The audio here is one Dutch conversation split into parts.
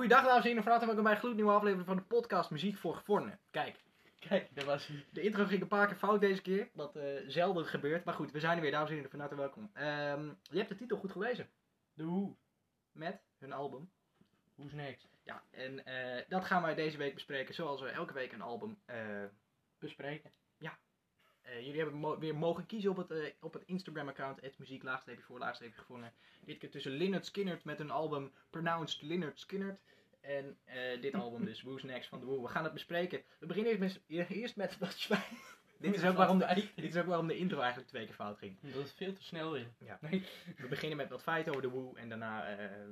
Goeiedag dames en heren, van harte welkom bij een gloednieuwe aflevering van de podcast Muziek voor Gevornen. Kijk, Kijk, daar was de intro ging een paar keer fout deze keer, wat eh, zelden gebeurt. Maar goed, we zijn er weer, dames en heren, van harte welkom. Ehm, je hebt de titel goed gelezen, De hoe. met hun album. Who's next? Ja, en eh, dat gaan wij deze week bespreken, zoals we elke week een album eh, Bespreken. Eh, jullie hebben mo- weer mogen kiezen op het, eh, op het Instagram-account, het muziek laagstreepje voor laagstreepje gevonden. Dit keer tussen Lynyrd Skynyrd met hun album Pronounced Lynyrd Skynyrd. En eh, dit album dus, Who's Next van The Who. We gaan het bespreken. We beginnen eerst met, eerst met wat zwijg. dit, is ook waarom de, dit is ook waarom de intro eigenlijk twee keer fout ging. Dat is veel te snel weer. Ja. Nee. We beginnen met wat feiten over The Who en daarna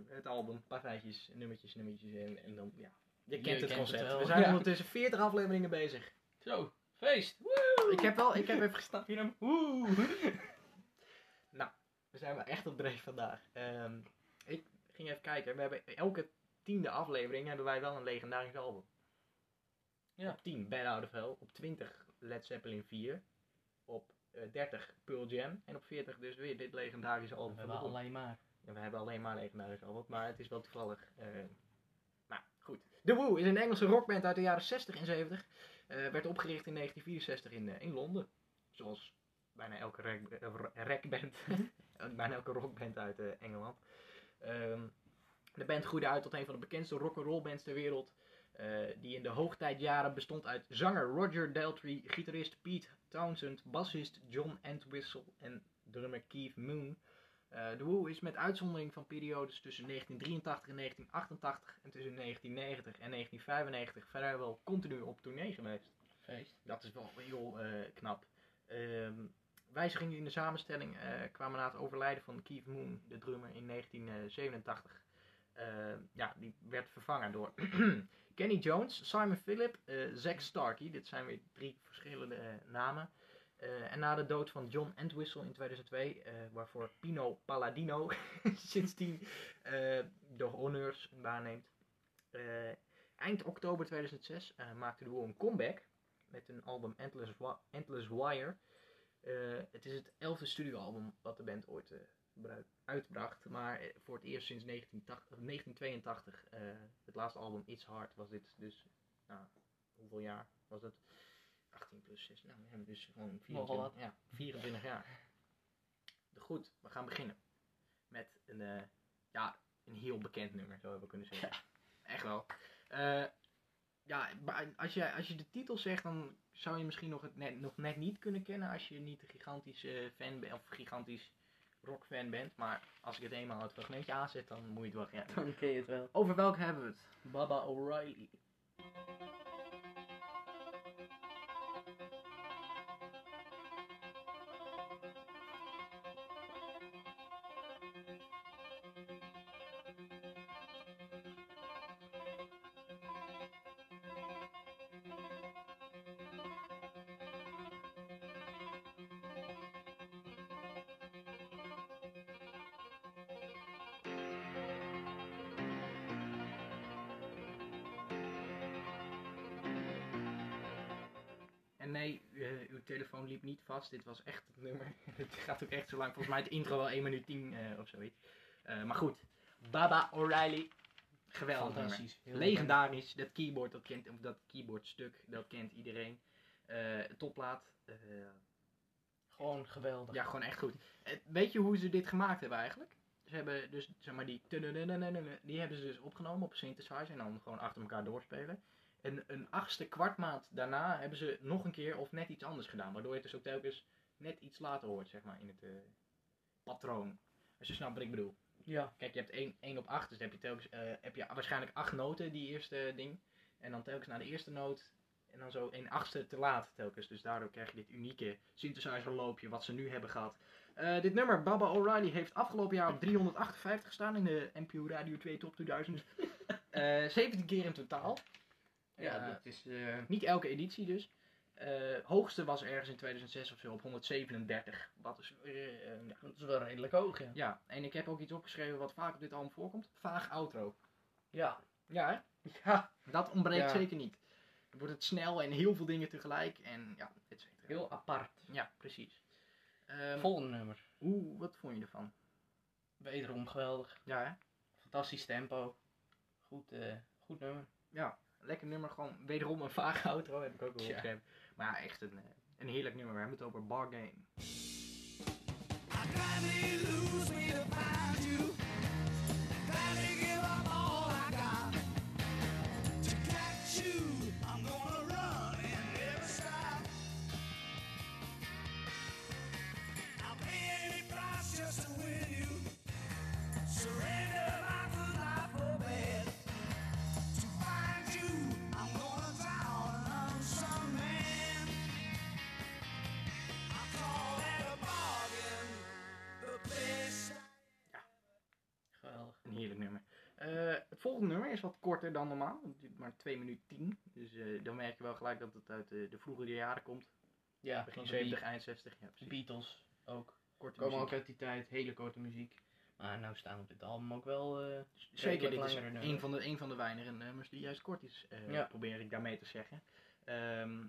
het album, een paar feitjes, nummertjes, nummertjes en, en dan, ja. Je kent Je het kent concept. We zijn Ja. ondertussen 40 afleveringen bezig. Zo, feest. Woe! Ik heb wel, ik heb even gestaan in hem. Oeh. nou, we zijn wel echt op dreef vandaag. Ehm, ik ging even kijken. We hebben elke tiende aflevering hebben wij wel een legendarisch album. Ja. Op 10 Bad Out of Hell. Op 20 Led Zeppelin 4. Op eh, 30 Pearl Jam. En op 40 dus weer dit legendarische album. We van hebben alleen maar. Ja, we hebben alleen maar legendarische album, maar het is wel toevallig. eh nou, goed. The Who is een Engelse rockband uit de jaren 60 en 70. Eh, werd opgericht in 1964 in, eh, in Londen. Zoals bijna elke rec- eh, rockband. bijna elke rockband uit Engeland. Ehm, de band groeide uit tot een van de bekendste rock'n'roll bands ter wereld. die in de hoogtijdjaren bestond uit zanger Roger Daltrey, gitarist Pete Townsend, bassist John Entwistle en drummer Keith Moon. Eh The Who is met uitzondering van periodes tussen 1983 en 1988 en tussen 1990 en 1995 vrijwel continu op tournee geweest. Feest. Dat is wel heel eh, knap. Ehm, wijzigingen in de samenstelling eh, kwamen na het overlijden van Keith Moon, de drummer, in 1987. Eh, ja, die werd vervangen door Kenny Jones, Simon Phillip, eh Zack Starkey. Dit zijn weer drie verschillende namen. Eh, en na de dood van John Entwistle in 2002, eh, waarvoor Pino Palladino sindsdien eh, de honneurs waarneemt. eind oktober 2006 eh, maakte de Who een comeback met hun album Endless, Endless Wire. Het is het elfde studioalbum wat de band ooit uitbracht. Maar voor het eerst sinds 1980, of 1982, eh, het laatste album It's Hard, was dit dus, nou, hoeveel jaar was het? 18 plus 6, nou, we hebben dus gewoon Nogal 24, wat. ja, 24 jaar. Goed, we gaan beginnen met een, eh, ja, een heel bekend nummer, zouden we kunnen zeggen. Echt wel. Eh, ja, als je, als je de titel zegt, dan zou je misschien nog, het net, nog net niet kunnen kennen als je niet een gigantisch eh, fan bent, of gigantisch rockfan bent. Maar als ik het eenmaal het fragmentje aanzet, dan moet je het wel kennen. Dan ken je het wel. Over welke hebben we het? Baba O'Reilly. En nee, eh, uw telefoon liep niet vast. Dit was echt het nummer. het gaat ook echt zo lang. Volgens mij het intro wel 1 minuut 10 eh, of zoiets. Eh, maar goed. Baba O'Reilly. Geweldig nummer. Legendarisch. Dat keyboard, dat kent, of dat keyboardstuk, dat kent iedereen. Topplaat. Eh, Gewoon geweldig. ja, gewoon echt goed. Weet je hoe ze dit gemaakt hebben eigenlijk? Ze hebben dus, zeg maar, die... Die hebben ze dus opgenomen op synthesizer en dan gewoon achter elkaar doorspelen. En een achtste kwartmaat daarna hebben ze nog een keer of net iets anders gedaan. Waardoor je het dus ook telkens net iets later hoort, zeg maar, in het eh, patroon. Als je snapt wat ik bedoel. Ja. Kijk, je hebt 1, 1 op 8, dus dan heb je, telkens, eh, heb je waarschijnlijk 8 noten, die eerste ding. En dan telkens naar de eerste noot. En dan zo een achtste te laat telkens. Dus daardoor krijg je dit unieke synthesizerloopje wat ze nu hebben gehad. Eh, dit nummer, Baba O'Reilly, heeft afgelopen jaar op 358 gestaan in de NPO Radio 2 Top 2000. Eh 17 keer in totaal. Ja, dat is... eh, niet elke editie dus. Eh, hoogste was ergens in 2006 of zo op 137. Wat is, eh, eh, ja. dat is wel redelijk hoog, ja. ja, en ik heb ook iets opgeschreven wat vaak op dit album voorkomt. Vaag outro. Ja. Ja, hè? Ja. Dat ontbreekt Ja. zeker niet. Dan wordt het snel en heel veel dingen tegelijk en ja, et cetera. Heel apart. Ja, precies. Ehm, Volgende nummer. Oeh, wat vond je ervan? Wederom geweldig. Ja, hè? Fantastisch tempo. Goed, goed nummer. Ja, lekker nummer. Gewoon wederom een vage outro heb ik ook wel opgegeven. Maar ja, echt een, eh, een heerlijk nummer. We hebben het over Bargain. I volgende nummer is wat korter dan normaal. Het duurt maar 2 minuten 10. Dus eh, dan merk je wel gelijk dat het uit de, de vroegere jaren komt. Ja, Begin van de 70, eind 60. Ja, precies. Beatles ook. Korte Komen ook uit die tijd, hele korte muziek. Maar nou staan op dit album ook wel... eh, Zeker, dit is nummers. een van, de, een van de weinige nummers die juist kort is. eh, Ja. Probeer ik daarmee te zeggen. Ehm,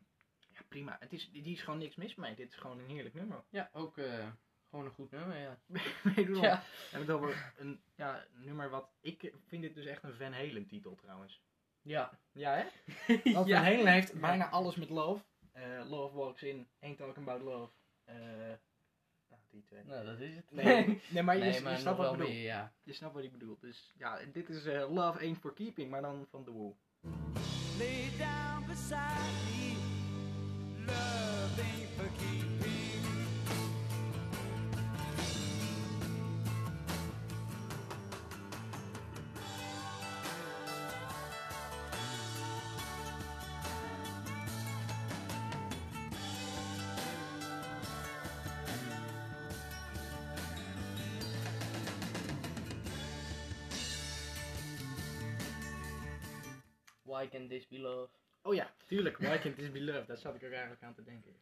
ja, prima. Het is, die is gewoon niks mis mee. Dit is gewoon een heerlijk nummer. Ja, ook eh, gewoon een goed nummer, ja. Wederom. Ja, We hebben het over een ja, nummer wat... Ik vind dit dus echt een Van Halen titel trouwens. ja. Ja, hè? Want Ja. Van Halen heeft Ja. bijna alles met love. Eh, love walks in, ain't talking about love. Eh, nou, die twee. Nou, dat is het. Nee, nee maar je, nee, je maar snapt wat wel ik bedoel. meer, ja. Je snapt wat ik bedoel. Dus ja, dit is eh, Love Ain't For Keeping, maar dan van The Woo. lay down beside me. Love ain't for keeping. Why can this be love? Oh ja, tuurlijk. Why Can't This Be Love? Daar zat ik ook eigenlijk aan te denken.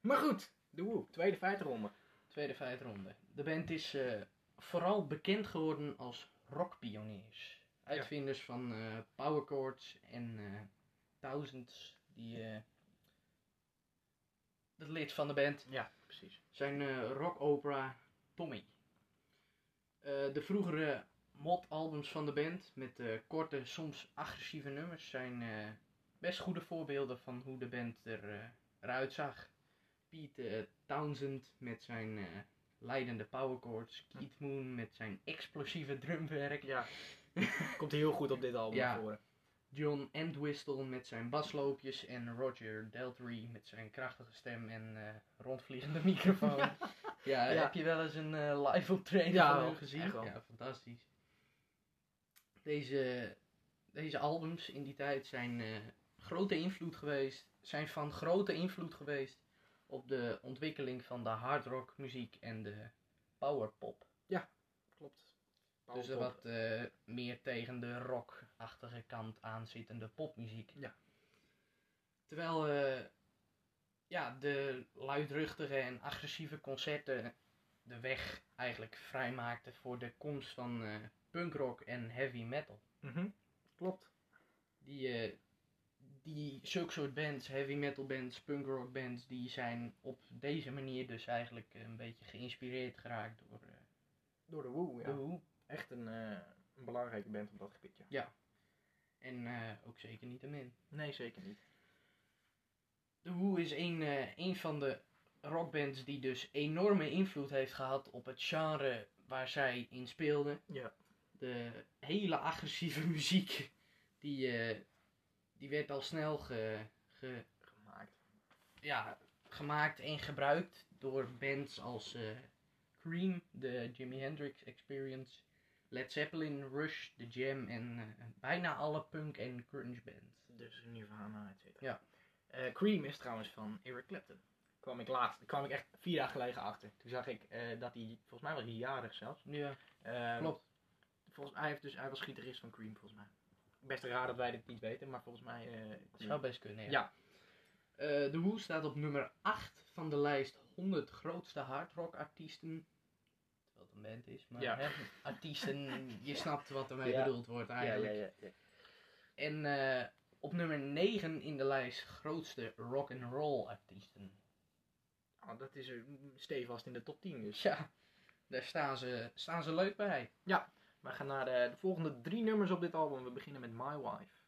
Maar goed, The Woo, tweede feitenronde. Tweede feitronde. De band is eh, vooral bekend geworden als rockpioniers. Uitvinders van eh power chords en eh thousands die het lid van de band Ja, precies. zijn rock opera Tommy. De vroegere mod-albums van de band met eh, korte, soms agressieve nummers zijn eh, best goede voorbeelden van hoe de band er, eh, eruit zag. Pete Townsend met zijn leidende power chords, Keith Moon met zijn explosieve drumwerk, Ja, komt heel goed op dit album Ja. voor. John Entwistle met zijn basloopjes en Roger Daltrey met zijn krachtige stem en rondvliegende microfoon. Ja, Ja. heb je wel eens een live optreden Ja, van hem gezien? Ja, fantastisch. Deze, deze albums in die tijd zijn eh, grote invloed geweest, zijn van grote invloed geweest op de ontwikkeling van de hardrock muziek en de powerpop. Klopt. Dus de wat eh, meer tegen de rockachtige kant aanzittende popmuziek. Ja. Terwijl eh, ja, de luidruchtige en agressieve concerten de weg eigenlijk vrijmaakten voor de komst van punkrock en heavy metal. Mhm, Klopt. Die, eh, die zulke soort bands, heavy metal bands, punkrock bands, die zijn op deze manier dus eigenlijk een beetje geïnspireerd geraakt door eh, Door de Woo, ja. de Who. Echt een, eh, een belangrijke band op dat gebied, ja. En eh, ook zeker niet te min. Nee, zeker niet. The Who is een, eh, een van de rockbands die dus enorme invloed heeft gehad op het genre waar zij in speelden. Ja. De hele agressieve muziek, die, eh, die werd al snel ge, ge- Gemaakt. ja, gemaakt en gebruikt door bands als eh, Cream, de Jimi Hendrix Experience, Led Zeppelin, Rush, The Jam en eh, bijna alle punk en grunge bands. Dus Nirvana, et cetera. Ja. Cream is trouwens van Eric Clapton. Kwam ik laatst, daar kwam ik echt vier dagen geleden achter. Toen zag ik dat hij, volgens mij was hij jarig zelfs. Ja, Ehm, klopt. Volgens, hij, heeft dus, hij was gitarist van Cream, volgens mij. Best raar dat wij dit niet weten, maar volgens mij... eh, Dat zou best kunnen, ja. Ja. Eh, The Who staat op nummer 8 van de lijst 100 grootste hardrock artiesten. Terwijl het een band is, maar Ja. hè, artiesten, je snapt wat ermee Ja. bedoeld wordt ja, eigenlijk. ja, ja, ja. En eh, op nummer 9 in de lijst grootste rock and roll artiesten. Oh, dat is stevast in de top 10 dus. Ja, daar staan ze, staan ze leuk bij. We gaan naar de, de volgende drie nummers op dit album. We beginnen met My Wife.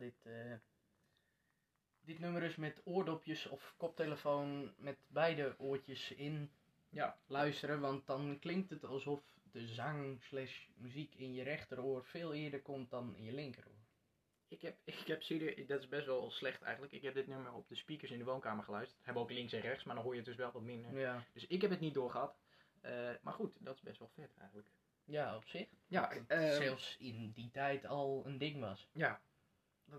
Dit, eh, dit nummer eens met oordopjes of koptelefoon met beide oortjes in Ja. luisteren. Want dan klinkt het alsof de zang slash muziek in je rechteroor veel eerder komt dan in je linkeroor. Ik heb, ik heb serieus, dat is best wel slecht eigenlijk. Ik heb dit nummer op de speakers in de woonkamer geluisterd. Hebben ook links en rechts, maar dan hoor je het dus wel wat minder. Ja, Dus ik heb het niet doorgehad. Eh, maar goed, dat is best wel vet eigenlijk. ja op zich. Ja, Dat het eh, zelfs in die tijd al een ding was. Ja.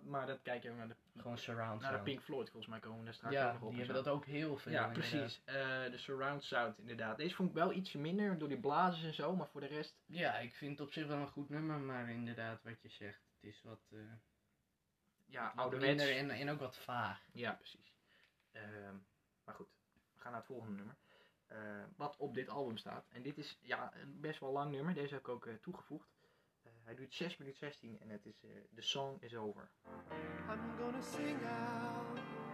Maar dat kijk je naar de, Gewoon surround naar de sound. Pink Floyd volgens mij komen daar straks ja, ook nog op. die en hebben zo. dat ook heel veel. Ja, inderdaad. precies. Eh, de surround sound inderdaad. Deze vond ik wel ietsje minder door die blazers en zo, maar voor de rest... Ja, ik vind het op zich wel een goed nummer, maar inderdaad wat je zegt, het is wat, eh Ja, wat ouderwets. minder en, en ook wat vaag. Ja, precies. Ehm, maar goed, we gaan naar het volgende nummer. Eh, wat op dit album staat. En dit is ja, een best wel lang nummer. Deze heb ik ook eh, toegevoegd. Hij duurt 6 minuten 16 en het is eh The Song is Over. I'm gonna sing out.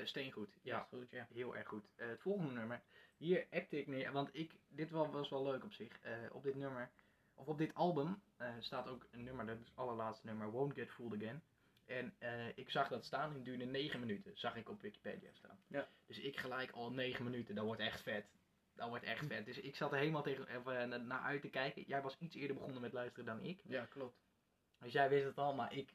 Eh, steengoed. Ja, goed, ja. heel erg goed. Eh, het volgende nummer. Hier acte ik neer. Want ik, dit was, was wel leuk op zich. Eh, op dit nummer, of op dit album, staat ook een nummer. Dat is het allerlaatste nummer. Won't Get Fooled Again. En ik zag dat staan en het duurde 9 minuten. Zag ik op Wikipedia staan. Ja. Dus ik gelijk al 9 minuten. Dat wordt echt vet. Dat wordt echt vet. Dus ik zat er helemaal tegen, even na- naar uit te kijken. Jij was iets eerder begonnen met luisteren dan ik. Ja, klopt. Dus jij wist het al, maar ik.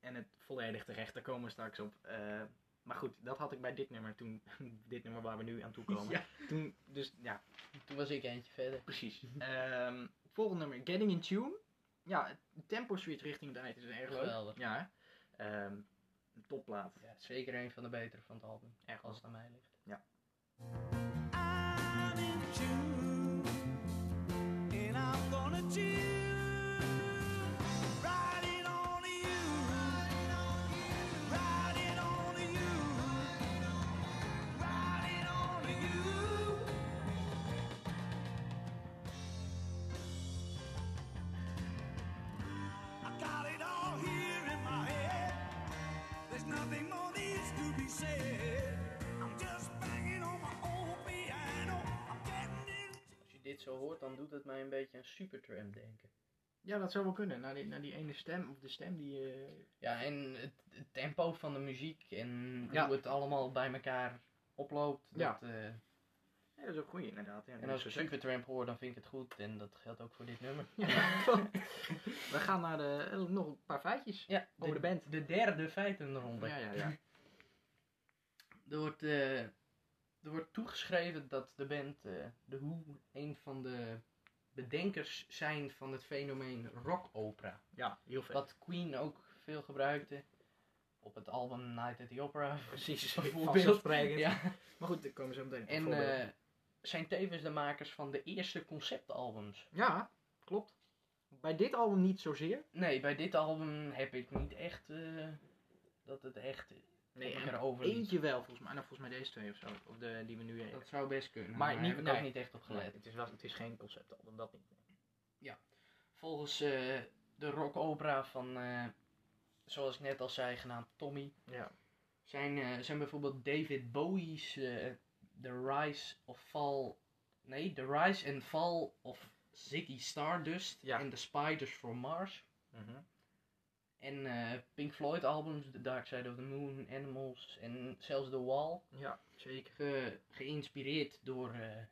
En het volledig terecht, daar komen we straks op. Eh, maar goed, dat had ik bij dit nummer toen. dit nummer waar we nu aan toe komen. Ja. Toen, dus ja, Toen was ik eentje verder. precies. Ehm, het volgende nummer, Getting in Tune. Ja, het tempo switch richting het eind is erg leuk. Geweldig. Ja? Ehm, een topplaat. Ja, zeker een van de betere van het album, Echt als het aan mij ligt. I'm in tune, and I'm gonna tune. Hoort, dan doet het mij een beetje aan Supertramp denken. Ja, dat zou wel kunnen. Naar die, naar die ene stem, of de stem die. eh, Ja, en het, het tempo van de muziek en Ja. hoe het allemaal bij elkaar oploopt. Ja. Dat, eh, Ja, dat is ook goed inderdaad. Ja, en als ik Supertramp hoor, dan vind ik het goed. En dat geldt ook voor dit nummer. We gaan naar de, eh, nog een paar feitjes. Ja, Over de band. De derde feitenronde. Ja, ja, ja. Er wordt, eh, er wordt toegeschreven dat de band, eh The Who, een van de bedenkers zijn van het fenomeen rockopera. Ja, heel vet. Wat Queen ook veel gebruikte. Op het album Night at the Opera. Precies, bijvoorbeeld. Ja. Maar goed, daar komen ze zo meteen op. En eh, zijn tevens de makers van de eerste conceptalbums. Ja, klopt. Bij dit album niet zozeer. Nee, bij dit album heb ik niet echt eh, dat het echt Nee, en erover liet. eentje wel volgens mij. Nou, volgens mij deze twee of zo. Of de, die we nu hebben. Dat zou best kunnen. Maar Maar, niet- heb ik nee. niet echt op gelet. het, is wel, het is geen conceptalbum, dat niet. Volgens eh, de rockopera van, eh, zoals ik net al zei, genaamd Tommy, Ja. zijn, eh, zijn bijvoorbeeld David Bowie's The Rise of Fall. Nee, The Rise and Fall of Ziggy Stardust Ja. en The Spiders from Mars. Mhm. En eh, Pink Floyd albums, The Dark Side of the Moon, Animals en zelfs The Wall. Ja, zeker. Ge- geïnspireerd door eh,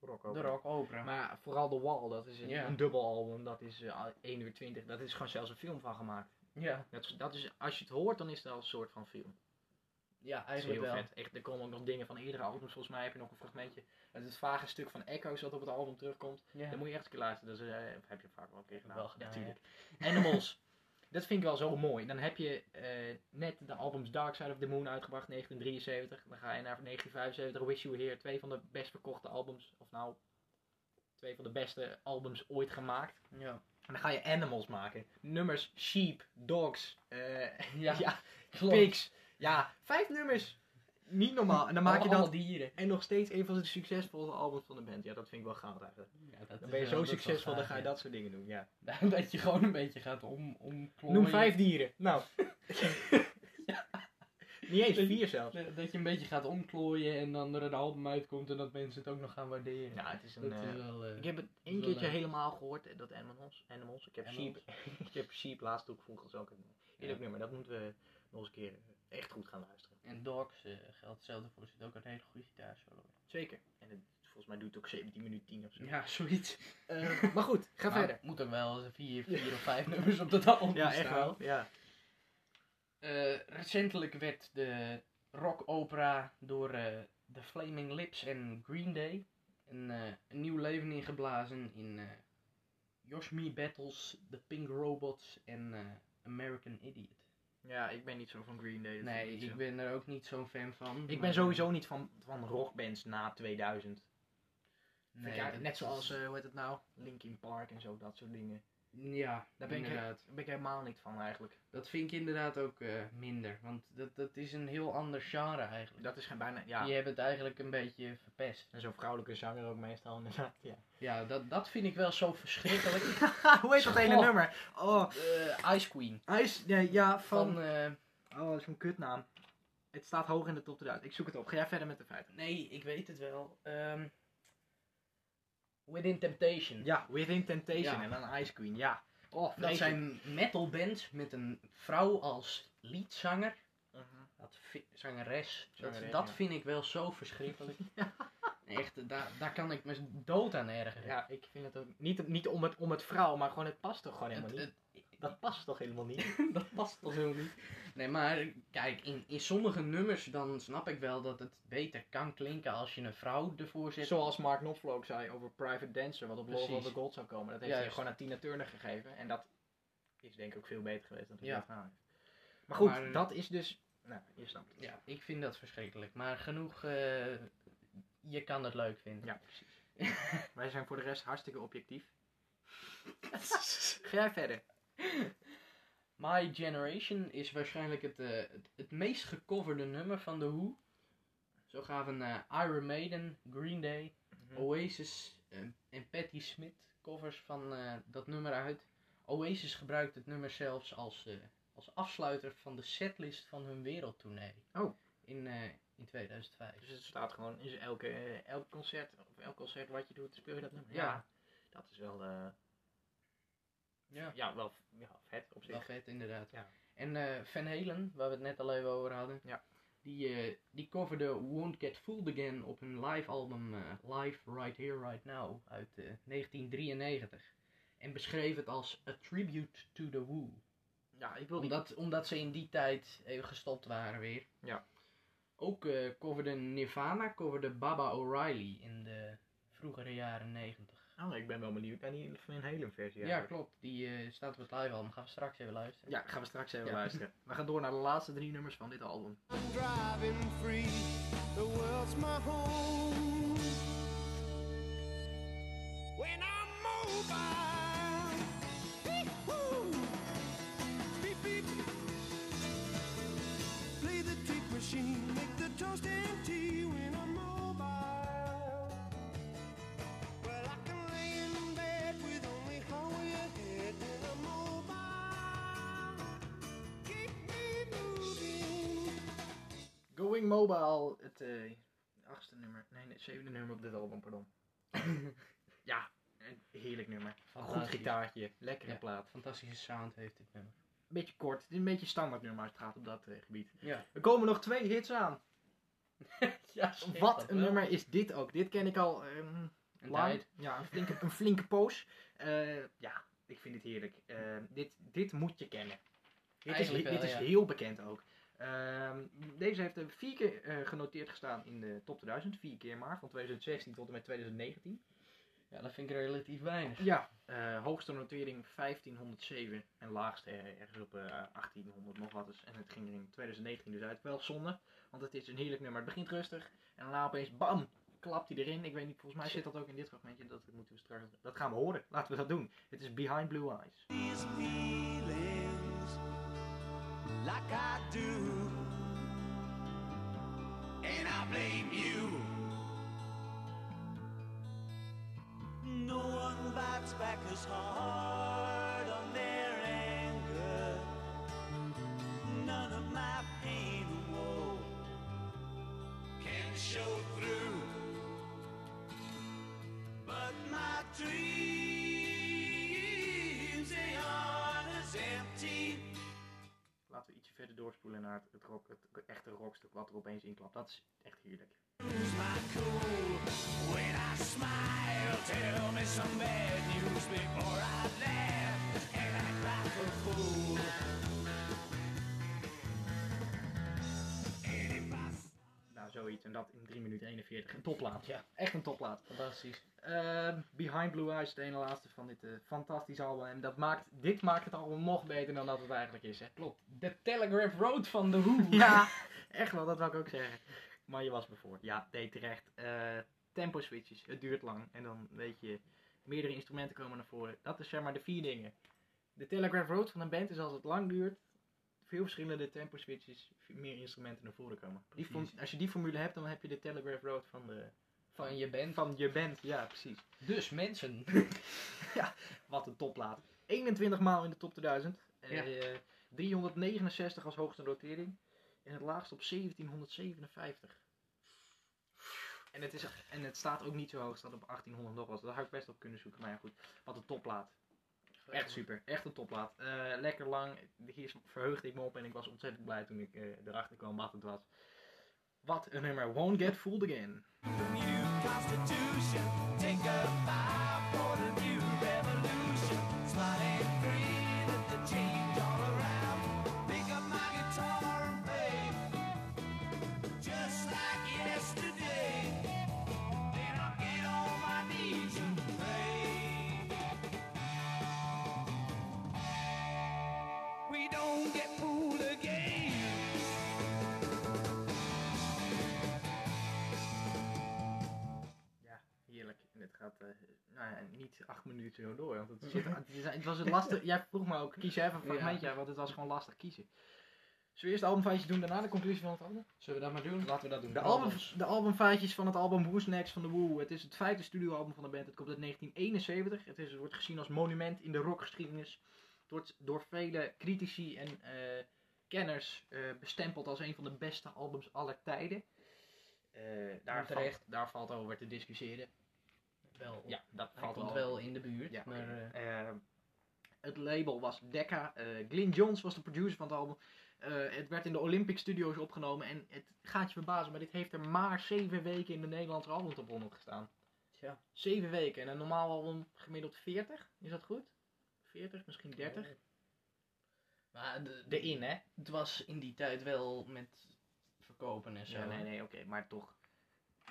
rock De opera. rock opera. Maar vooral The Wall, dat is een, Ja. een dubbel album, dat is eh, 1 uur 20. Dat is gewoon zelfs een film van gemaakt. ja, Dat dat is, als je het hoort, dan is het al een soort van film. ja, eigenlijk heel wel. vet. Echt, er komen ook nog dingen van eerdere albums. Volgens mij heb je nog een fragmentje. Het is het vage stuk van Echoes dat op het album terugkomt. Ja. Dan moet je echt een keer luisteren. Dat is, eh, heb je vaak wel een keer gedaan. Wel gedaan, Natuurlijk. Animals. dat vind ik wel zo mooi. Dan heb je eh, net de albums Dark Side of the Moon uitgebracht, 1973. Dan ga je naar 1975, Wish You Were Here. Twee van de best verkochte albums. Of nou, twee van de beste albums ooit gemaakt. Ja. En dan ga je Animals maken. Nummers Sheep, Dogs, eh, Ja, ja. Pigs. Ja, vijf nummers. Niet normaal. En dan maak je dat dieren. en nog steeds een van de succesvolle albums van de band. Ja, dat vind ik wel gaaf eigenlijk. Ja, dat Dan ben je zo succesvol, dan ga je ja. dat soort dingen doen. Ja. dat je gewoon een beetje gaat om, omklooien. Noem vijf dieren. Nou. Niet eens vier zelfs. Dat dat je een beetje gaat omklooien en dan er een album uitkomt en dat mensen het ook nog gaan waarderen. Ja, het is een... eh, is wel... eh, ik heb het één keertje leuk. helemaal gehoord, eh, dat Animals. Animals. Ik heb Animals. Sheep. ik heb Sheep laatst ook vroeger dus ook een Ja. nummer. Dat moeten we nog eens een keer echt goed gaan luisteren. En Dogs eh, geldt hetzelfde voor. Er zit ook een hele goede gitaarsolo in. Zeker. En het, volgens mij duurt het ook 17 minuten 10 of zo. Ja, zoiets. Eh, maar goed, ga Maar verder. Moet er wel vier, vier of vijf nummers op dat album Ja, echt wel. Ja. Eh, recentelijk werd de rock opera door eh The Flaming Lips en Green Day een, eh, een nieuw leven ingeblazen in eh Josh Me Battles, The Pink Robots en eh, American Idiot. Ja, ik ben niet zo van Green Day. Nee, ik ben er ook niet zo'n fan van. Ik ben sowieso niet van, van rockbands na 2000. Vind Nee, net zoals, eh, hoe heet het nou? Linkin Park en zo, dat soort dingen. Ja, Daar ben ik, inderdaad. daar ben ik helemaal niet van eigenlijk. Dat vind ik inderdaad ook eh, minder. Want dat, dat is een heel ander genre eigenlijk. Dat is geen bijna, ja. Die hebben het eigenlijk een beetje verpest. En zo'n vrouwelijke zanger ook meestal inderdaad, ja. Ja, dat, dat vind ik wel zo verschrikkelijk. hoe heet dat Goh. nummer? Oh, Eh, Ice Queen. Ice, ja, ja van, Van, eh, oh, dat is een kutnaam. Het staat hoog in de top 2000. Ik zoek het op. Ga jij verder met de feiten? nee, ik weet het wel. Ehm, Within Temptation. Ja, Within Temptation Ja. en dan Ice Queen, ja. Oh, Dat zijn metal bands met een vrouw als leadzanger. Mhm. Dat zangeres. Zangeres, dat dat ja. vind ik wel zo verschrikkelijk. Echt, daar, daar kan ik me dood aan ergeren. Ja, ik vind het ook, niet, niet om, het, om het vrouw, maar gewoon het past toch gewoon helemaal Het- niet. Het- Dat past toch helemaal niet? dat past toch helemaal niet. Nee, maar kijk, in, in sommige nummers dan snap ik wel dat het beter kan klinken als je een vrouw ervoor zet. Zoals Mark Knopfler ook zei over Private Dancer, wat op Love of the Gold zou komen. Dat heeft hij gewoon aan Tina Turner gegeven. En dat is denk ik ook veel beter geweest dan Ja. ja. heeft. Maar goed, Maar- dat is dus... Nou, je snapt het. Ja, ik vind dat verschrikkelijk. Maar genoeg, eh, je kan het leuk vinden. Ja, precies. Wij zijn voor de rest hartstikke objectief. Ga jij verder? My Generation is waarschijnlijk het, eh, het, het meest gecoverde nummer van The Who. Zo gaven eh, Iron Maiden, Green Day, Oasis eh, en Patti Smith covers van eh, dat nummer uit. Oasis gebruikt het nummer zelfs als, als afsluiter van de setlist van hun wereldtournee. Oh. In, in 2005. Dus het staat gewoon in elke, elk concert, of elk concert wat je doet, speel je dat nummer. Ja. Dat is wel, Ja, ja, wel ja, vet op zich. wel vet inderdaad. Ja. En eh, Van Halen, waar we het net al even over hadden, Ja. die, eh, die coverde Won't Get Fooled Again op hun live album eh, Live Right Here Right Now uit eh, 1993. En beschreef het als A Tribute to the Who. Ja, ik wil die... Omdat, omdat ze in die tijd even gestopt waren weer. Ja. Ook coverde Nirvana, coverde Baba O'Reilly in de vroegere jaren 90. Oh, ik ben wel benieuwd naar die Van Halen versie. Ja, eigenlijk. klopt. Die eh, staat op het live album. Gaan we straks even luisteren. Ja, gaan we straks even Ja. luisteren. We gaan door naar de laatste drie nummers van dit album. I'm driving free. The world's my home. When I'm mobile. Beep, beep. Play the trick machine. Make the toast and tea Mobile, het eh, achtste nummer. Nee, het zevende nummer op dit album, pardon. ja, een heerlijk nummer. Goed gitaartje, lekkere Ja. plaat. Fantastische sound heeft dit nummer. Beetje kort, het is een beetje standaard nummer als het gaat op dat eh, gebied. Ja. Er komen nog twee hits aan. ja Wat een nummer is dit ook. Dit ken ik al Een lang. Ja, een flinke, een flinke poos. Eh, ja, ik vind het heerlijk. Dit, dit moet je kennen. Dit is, dit is heel bekend ook. Ehm, deze heeft er vier keer eh, genoteerd gestaan in de top 2000. Vier keer maar, van 2016 tot en met 2019. Ja, dat vind ik relatief weinig. Ja, eh, hoogste notering 1507 en laagste eh, ergens op eh, 1800 nog wat. Dus, en het ging er in 2019 dus uit. Wel zonde, want het is een heerlijk nummer. Het begint rustig en daarna opeens bam, klapt hij erin. Ik weet niet, volgens mij zit dat ook in dit fragmentje. Dat moeten we straks, dat gaan we horen. Laten we dat doen. Het is Behind Blue Eyes. Like I do. And I blame you. No one bites back as hard on their anger. None of my pain and woe can show through. Het, rock, het echte rockstuk wat er opeens inklapt. Dat is echt heerlijk. Zoiets. En dat in 3 minuten 41. Een topplaat. Ja, echt een topplaat. Fantastisch. Ehm, Behind Blue Eyes de ene laatste van dit eh, fantastische album. En dat maakt, dit maakt het album nog beter dan dat het eigenlijk is. Hè. Klopt. The Telegraph Road van The Who. Ja, echt wel, dat wou ik ook zeggen. Maar je was bevoor. Ja, deed terecht. Eh, tempo switches, het duurt lang. En dan weet je, meerdere instrumenten komen naar voren. Dat is zeg maar de vier dingen. De Telegraph Road van een band is als het lang duurt, veel verschillende tempo switches, meer instrumenten naar voren komen. Die Precies. form- als je die formule hebt, dan heb je de Telegraph Road van, de, Van je band. van je band. Ja, precies. Dus mensen. Wat een topplaat. 21 maal in de top 2000. Ja. Eh, 369 als hoogste notering. En het laagste op 1757. En het, is, en het staat ook niet zo hoog, het staat op 1800 nog wat. Dat had ik best op kunnen zoeken, maar ja goed. Wat een topplaat. Echt super, echt een topplaat. Eh, lekker lang, hier verheugde ik me op en ik was ontzettend blij toen ik eh, erachter kwam wat het was. Wat een nummer, Won't Get Fooled Again. new niet acht minuten zo door. Want het, zit, het, is- het was het lastig. Jij vroeg me ook, kies even een Ja. fragmentje, want het was gewoon lastig kiezen. Zullen we eerst de albumfeitjes doen, daarna de conclusie van het album? Zullen we dat maar doen? Laten we dat doen. De, album, de albumfeitjes van het album Who's Next van The Who. Het is het vijfde studioalbum van de band. Het komt uit 1971. Het, is, het wordt gezien als monument in de rockgeschiedenis. Het wordt door vele critici en eh, kenners eh, bestempeld als een van de beste albums aller tijden. Eh, daar, Terecht. valt, daar valt over te discussiëren. Wel. Ja, dat valt komt wel. in de buurt. Ja, maar eh, Eh, het label was Decca. eh Glyn Johns was de producer van het album. Het werd in de Olympic Studios opgenomen. En het gaat je verbazen, maar dit heeft er maar 7 weken in de Nederlandse albumtop 100 gestaan. tja. 7 weken. En een normaal album gemiddeld 40. Is dat goed? 40, misschien 30. Maar de, Erin, hè? het was in die tijd wel met verkopen en zo. Ja, nee, nee, oké. maar toch.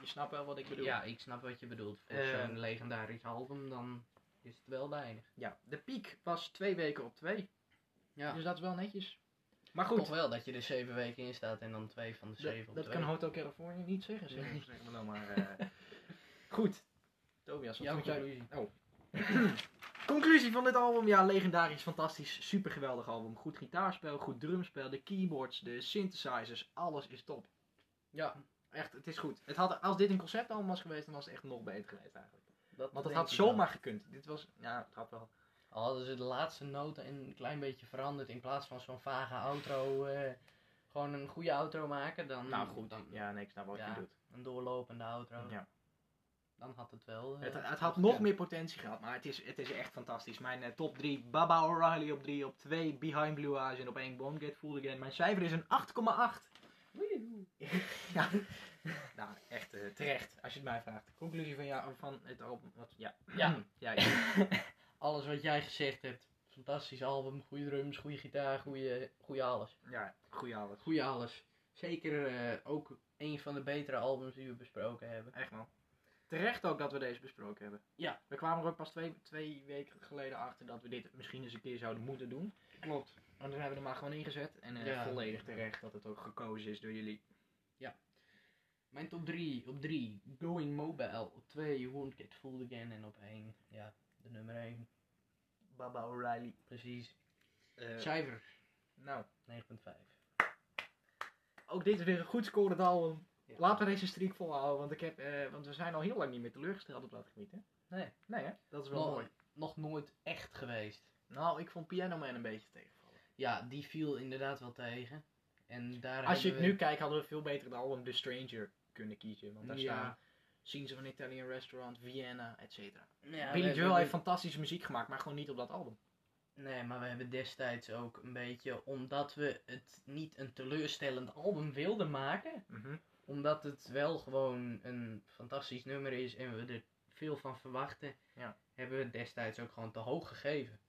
Je snapt wel wat ik bedoel. Ja, ik snap wat je bedoelt. Voor Eh, zo'n legendarisch album, dan is het wel weinig. Ja, de piek was 2 weken op 2. Ja. Dus dat is wel netjes. Maar goed. Toch wel dat je er zeven weken in staat en dan twee van de zeven op dat twee. kan Hotel California niet zeggen, zeg, Nee. zeg maar dan maar. eh. Goed. Tobias, wat vond jij? conclusie. Conclusie van dit album, ja, legendarisch, fantastisch, super geweldig album. Goed gitaarspel, goed drumspel, de keyboards, de synthesizers, alles is top. Ja, Echt, het is goed. Het had, als dit een conceptalbum was geweest, dan was het echt nog beter geweest eigenlijk. dat Want het had wel. zomaar gekund. Dit was, ja, het had wel. Al hadden ze de laatste noten een klein beetje veranderd in plaats van zo'n vage outro. eh, gewoon een goede outro maken, dan, Nou goed, dan ja, nee, ik snap wat Ja. je doet. een doorlopende outro. Ja. Dan had het wel. eh, Het, het had nog meer potentie gehad, maar het is, het is echt fantastisch. Mijn eh, top 3, Baba O'Reilly op 3, op 2 Behind Blue Eyes en op 1 Won't Get Fooled Again. Mijn cijfer is een 8,8 ja. Nou, echt eh, terecht, als je het mij vraagt. Conclusie van, jou, van het album. Wat, ja. Ja. ja, ja. Alles wat jij gezegd hebt. Fantastisch album, goede drums, goede gitaar, goede, goede alles. ja goeie alles. Goede alles. Zeker eh, ook een van de betere albums die we besproken hebben. Echt man. Terecht ook dat we deze besproken hebben. Ja. We kwamen er ook pas twee, twee weken geleden achter dat we dit misschien eens een keer zouden moeten doen. Klopt. Maar dan hebben we er maar gewoon ingezet. En eh, Ja. volledig terecht dat het ook gekozen is door jullie. Mijn top 3. Op 3, Going Mobile. Op 2, Won't Get Fooled Again. En op 1, ja, de nummer 1. Baba O'Reilly. Precies. Eh, Cijfer, nou, 9.5. ook dit is weer een goed scorend album. Ja. Laten we deze streak volhouden, want, ik heb, eh, want we zijn al heel lang niet meer teleurgesteld op dat gebied. Hè? Nee. Nee hè? Dat is wel Nog, mooi. nog nooit echt geweest. Nou, ik vond Piano Man een beetje tegenvallen. Ja, die viel inderdaad wel tegen. En daar Als je het nu kijkt, hadden we veel beter het album The Stranger kunnen kiezen. Want daar Ja. staan Scenes of an Italian Restaurant, Vienna. Ja, we Billy Joel hebben- heeft fantastische muziek gemaakt, maar gewoon niet op dat album. Nee, maar we hebben destijds ook een beetje, omdat we het niet een teleurstellend album wilden maken, omdat het wel gewoon een fantastisch nummer is en we er veel van verwachten, Ja. hebben we het destijds ook gewoon te hoog gegeven.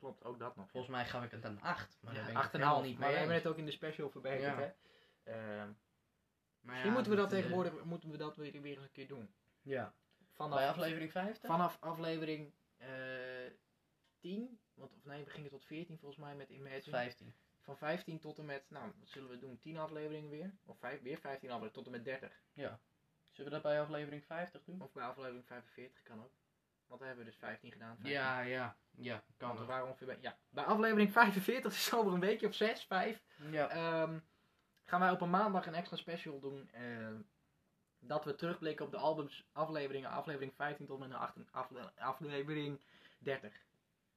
Klopt, ook dat nog. Volgens mij gaf ik het een 8, maar daar ben Ja, het 8,5. helemaal niet Maar we hebben het ook in de special verbeterd, Ja. hè? Ehm, Maar misschien ja, moeten we dat eh, tegenwoordig moeten we dat weer, weer eens een keer doen. Ja. Vanaf, Bij aflevering 50? vanaf aflevering eh 10, want, of nee, we gingen tot 14 volgens mij met Imagine. 15. Van 15 tot en met, nou, wat zullen we doen? 10 afleveringen weer? Of vijf, weer 15 afleveringen tot en met 30. Zullen we dat bij aflevering 50 doen? Of bij aflevering 45 kan ook. Want dan hebben we dus 15 gedaan. 15. Ja, ja, ja, kan Want we wel. waren ongeveer bij, ja, bij aflevering 45, dus over een weekje of 6, 5, Ja. Ehm, gaan wij op een maandag een extra special doen. ehm, dat we terugblikken op de albums, afleveringen, aflevering 15 tot en met de acht- afle- aflevering 30.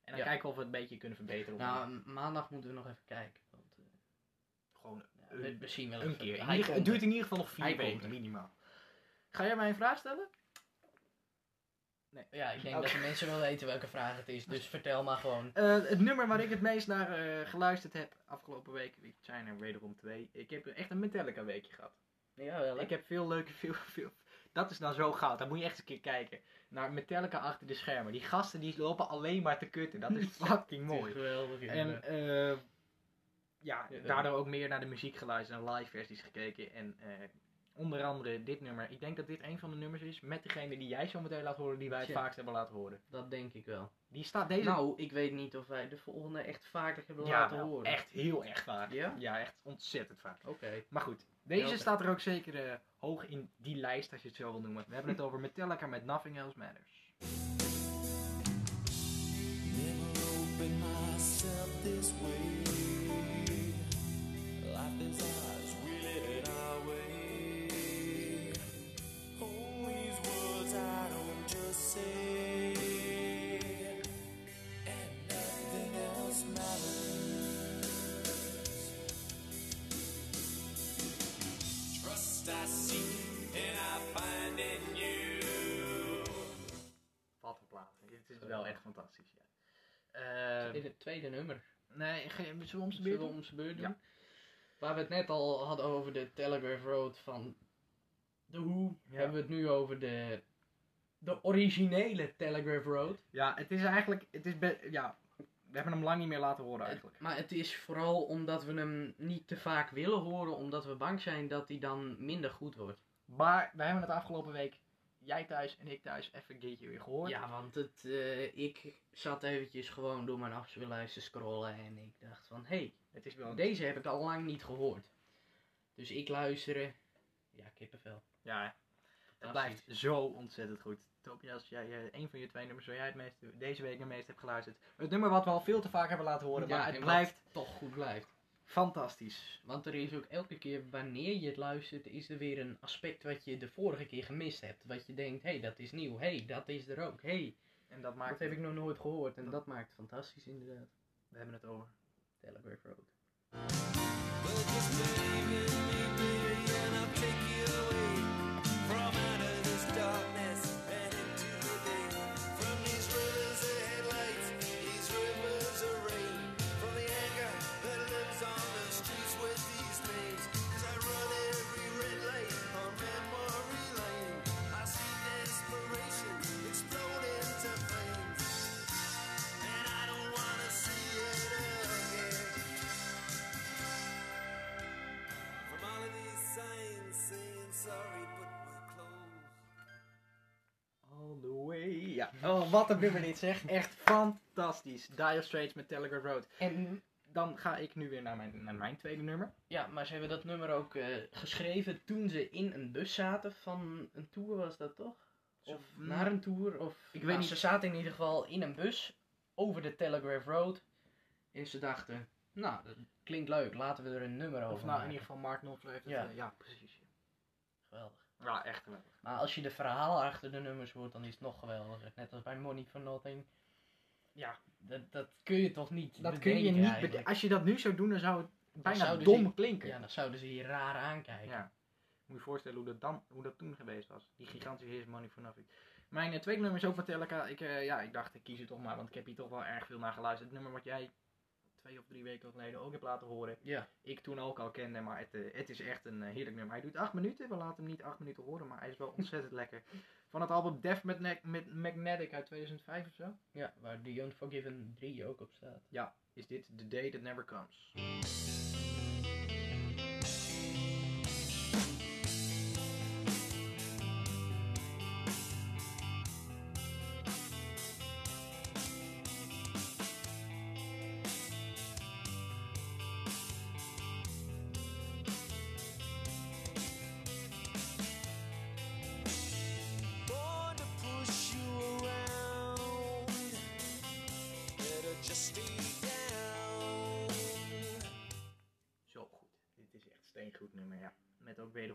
En dan Ja. kijken of we het een beetje kunnen verbeteren. Nou, maandag moeten we nog even kijken. Want, eh, Gewoon zien wel een keer. Hij het duurt in ieder geval nog vier weken minimaal. Ga jij mij een vraag stellen? Nee. Ja, ik denk dat de mensen wel weten welke vraag het is. Dus vertel maar gewoon. Eh, het nummer waar ik het meest naar eh, geluisterd heb afgelopen week, het zijn er wederom twee. Ik heb echt een Metallica weekje gehad. Ja, wel. Ik heb veel leuke, veel, veel. Dat is nou zo goud. Dan moet je echt eens een keer kijken. Naar Metallica achter de schermen. Die gasten die lopen alleen maar te kutten. Dat is fucking mooi. Geweldig. En eh, ja, Ja, daardoor ook meer naar de muziek geluisterd en live versies gekeken. En onder andere dit nummer. Ik denk dat dit een van de nummers is met degene die jij zo meteen laat horen, die wij het Ja. vaakst hebben laten horen. dat denk ik wel. Die staat deze. Nou, ik weet niet of wij de volgende echt vaker hebben ja, laten wel, horen. echt heel erg vaak. Ja? Ja, echt ontzettend vaak. Oké. Maar goed, deze Ja, staat er ook zeker eh, hoog in die lijst, als je het zo wil noemen. We hebben het over Metallica met Nothing Else Matters. Never myself this way. Life is tweede nummer. nee, ge- zullen we om zijn Zullen beurt we doen? om zijn beurt doen? Ja. Waar we het net al hadden over de Telegraph Road van The Who, Ja. hebben we het nu over de, de originele Telegraph Road. Ja, het is eigenlijk, het is ja, we hebben hem lang niet meer laten horen eigenlijk. Maar het is vooral omdat we hem niet te vaak willen horen, omdat we bang zijn dat hij dan minder goed wordt. Maar we hebben het afgelopen week, jij thuis en ik thuis, even een keertje weer gehoord. Ja, want het, eh, ik zat eventjes gewoon door mijn afspeellijst te scrollen en ik dacht van, hé, hey, Het is wel deze heb ik al lang niet gehoord. Dus ik luisteren, ja, kippenvel. Ja, het Fantastisch. blijft zo ontzettend goed. Tobias, jij, eh, een van je twee nummers waar jij het meest, deze week het meest hebt geluisterd. Het nummer wat we al veel te vaak hebben laten horen, Ja, maar het blijft toch goed blijft. Fantastisch. Want er is ook elke keer wanneer je het luistert, is er weer een aspect wat je de vorige keer gemist hebt. Wat je denkt, hé, hey, dat is nieuw. Hé, hey, dat is er ook. Hé, hey, En dat maakt dat heb ik nog nooit gehoord. En dat maakt het fantastisch inderdaad. We hebben het over. Telegraph Road. Wat een nummer dit zeg. Echt fantastisch. Dire Straits met Telegraph Road. En Dan ga ik nu weer naar mijn, naar mijn tweede nummer. ja, maar ze hebben dat nummer ook eh, geschreven toen ze in een bus zaten van een tour, was dat toch? Of naar een tour? Of, Ik Nou, weet niet. Ze zaten in ieder geval in een bus over de Telegraph Road. En ze dachten, nou, dat klinkt leuk, laten we er een nummer over Of nou, in ieder geval Mark Knopfler heeft het. Ja. eh, ja, precies. Geweldig. Ja, echt geweldig. Maar als je de verhalen achter de nummers hoort, dan is het nog geweldiger. Net als bij Money for Nothing. Ja, dat, dat kun je toch niet Dat kun je bedenken niet bede- Als je dat nu zou doen, dan zou het bijna zouden dom ze- klinken. Ja, dan zouden ze je raar aankijken. Ja. Moet je je voorstellen hoe dat, dan, hoe dat toen geweest was. Die gigantische hit Money for Nothing. Mijn eh, tweede nummer is ook van. Ik, eh, ja, ik dacht, ik kies het toch maar, want ik heb hier toch wel erg veel naar geluisterd. Het nummer wat jij twee of drie weken geleden ook hebt laten horen. Ja. Ik toen ook al kende, maar het, eh, het is echt een eh, heerlijk nummer. Hij duurt acht minuten. We laten hem niet acht minuten horen, maar hij is wel ontzettend lekker. Van het album Death met Magnetic uit 2005 of zo. Ja, waar The Unforgiven 3 ook op staat. Is dit The Day That Never Comes.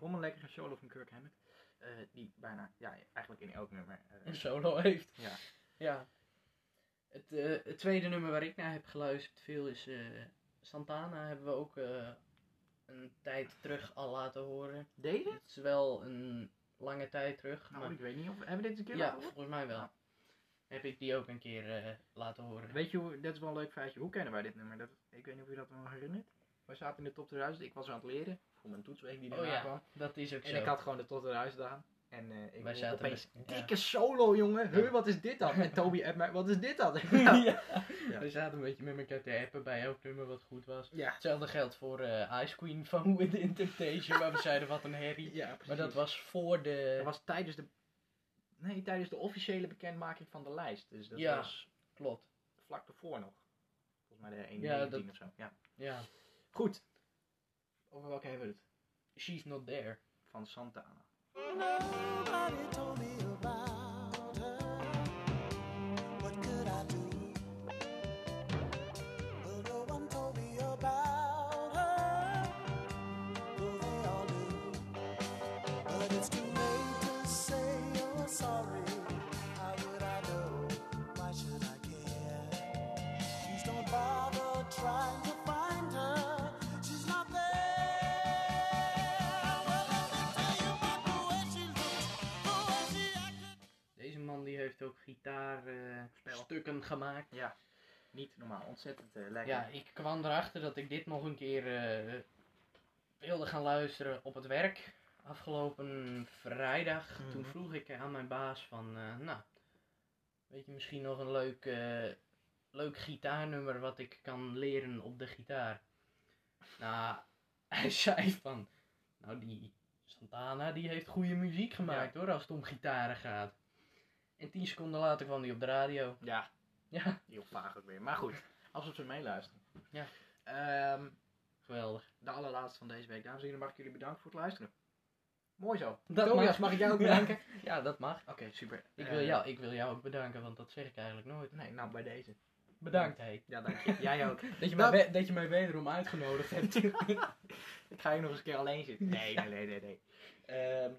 Wederom een lekkere solo van Kirk Hammett. eh, die bijna, ja, eigenlijk in elk nummer. eh, Een solo heeft. ja. Ja. Het, eh, het tweede nummer waar ik naar heb geluisterd veel is Santana. Hebben we ook een tijd terug al laten horen. Deze? Het is wel een lange tijd terug. Nou, maar ik weet niet of... Hebben we dit een keer ja, horen? volgens mij wel. Heb ik die ook een keer laten horen. Weet je, hoe, dat is wel een leuk feitje. Hoe kennen wij dit nummer? Dat, ik weet niet of je dat nog herinnert. Wij zaten in de top 2000. Ik was aan het leren. Voor mijn toetsweek die Oh daarna ja, kwam. dat is ook En zo. ik had gewoon de top 2000 aan. En eh, ik zaten opeens, met- ja. dikke solo jongen. Huh, wat is dit dan? En Toby appt mij, wat is dit dan? ja. Ja. We zaten een beetje met elkaar te appen bij elk nummer wat goed was. ja. Hetzelfde geldt voor eh, Ice Queen van Within Temptation, waar we zeiden wat een herrie. Ja, precies. Maar dat was voor de... Dat was tijdens de... Nee, tijdens de officiële bekendmaking van de lijst. Dus dat Ja. was Klopt. vlak ervoor nog. Volgens mij de 1 Ja, 19 dat- of zo. Ja. Ja. Goed. Over welke hebben we het? She's not there. Van Santana. Heeft ook gitaarstukken stukken gemaakt. Ja. Niet normaal. Ontzettend eh, lekker. Ja, ik kwam erachter dat ik dit nog een keer eh, wilde gaan luisteren op het werk. Afgelopen vrijdag, toen Mhm. vroeg ik aan mijn baas van, eh, nou, weet je misschien nog een leuk, eh, leuk gitaarnummer wat ik kan leren op de gitaar? Nou, hij zei van, nou die Santana die heeft goede muziek gemaakt hoor, als het om gitaren gaat. En tien seconden later kwam hij op de radio. Ja, Ja, heel vaag ook weer. Maar goed, als we ze meeluisteren. Ja. Ehm, geweldig. de allerlaatste van deze week. Dames en heren, mag ik jullie bedanken voor het luisteren. Mooi zo. Dat Tobias, mag. mag ik jou ook bedanken? Ja, dat mag. Oké, super. Ik Eh, wil, jou, ik wil jou ook bedanken, want dat zeg ik eigenlijk nooit. Nee, nou bij deze. Bedankt, hé. Ja, dank je. Jij ook. Dat je, mij, dat je mij wederom uitgenodigd hebt. ik ga hier nog eens een keer alleen zitten. Nee, nee, nee, nee. nee. Ehm,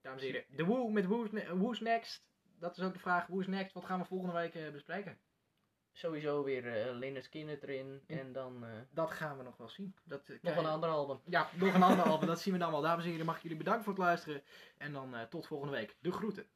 dames en heren, de Who met Who's, Who's Next. Dat is ook de vraag, Who's Next? Wat gaan we volgende week eh, bespreken? Sowieso weer uh, Lynyrd Skynyrd erin. En dan eh, Dat gaan we nog wel zien. Dat, eh, nog een ander album. Ja, nog een ander album. Dat zien we dan wel. Dames en heren, mag ik jullie bedanken voor het luisteren. En dan eh, tot volgende week. De groeten.